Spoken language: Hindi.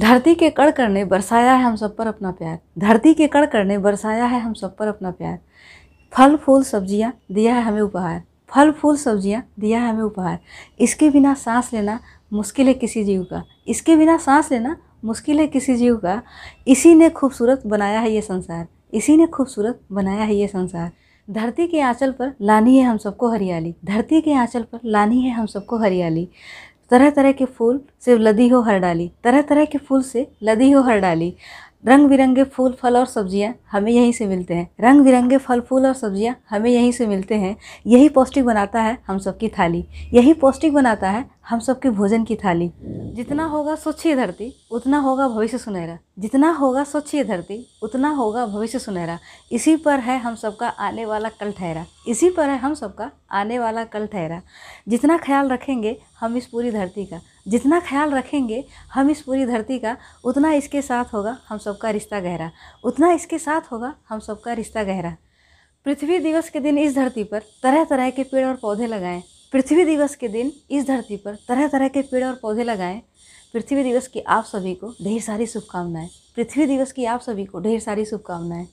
धरती के कण कण ने बरसाया है हम सब पर अपना प्यार। धरती के कण कण ने बरसाया है हम सब पर अपना प्यार। फल, फूल, सब्ज़ियाँ, दिया है हमें उपहार। फल, फूल, सब्ज़ियाँ, दिया है हमें उपहार। इसके बिना सांस लेना मुश्किल है किसी जीव का। इसके बिना सांस लेना मुश्किल है किसी जीव का। इसी ने खूबसूरत बनाया है ये संसार। इसी ने खूबसूरत बनाया है ये संसार। धरती के आंचल पर लानी है हम सबको हरियाली। धरती के आंचल पर लानी है हम सबको हरियाली। तरह तरह के फूल से लदी हो हर डाली तरह तरह के फूल से लदी हो हर डाली। रंग बिरंगे फूल, फल और सब्ज़ियाँ हमें यहीं से मिलते हैं। रंग बिरंगे फल, फूल और सब्ज़ियाँ हमें यहीं से मिलते हैं। यही पौष्टिक बनाता है हम सबकी थाली। यही पौष्टिक बनाता है हम सबके भोजन की थाली। जितना होगा स्वच्छ धरती, उतना होगा भविष्य सुनहरा। जितना होगा स्वच्छ धरती, उतना होगा भविष्य सुनहरा। इसी पर है हम सबका आने वाला कल ठहरा। इसी पर है हम सबका आने वाला कल ठहरा। जितना ख्याल रखेंगे हम इस पूरी धरती का। जितना ख्याल रखेंगे हम इस पूरी धरती का, उतना इसके साथ होगा हम सबका रिश्ता गहरा। उतना इसके साथ होगा हम सबका रिश्ता गहरा। पृथ्वी दिवस के दिन इस धरती पर तरह तरह के पेड़ और पौधे लगाएँ। पृथ्वी दिवस के दिन इस धरती पर तरह तरह के पेड़ और पौधे लगाएँ। पृथ्वी दिवस की आप सभी को ढेर सारी शुभकामनाएँ। पृथ्वी दिवस की आप सभी को ढेर सारी शुभकामनाएँ।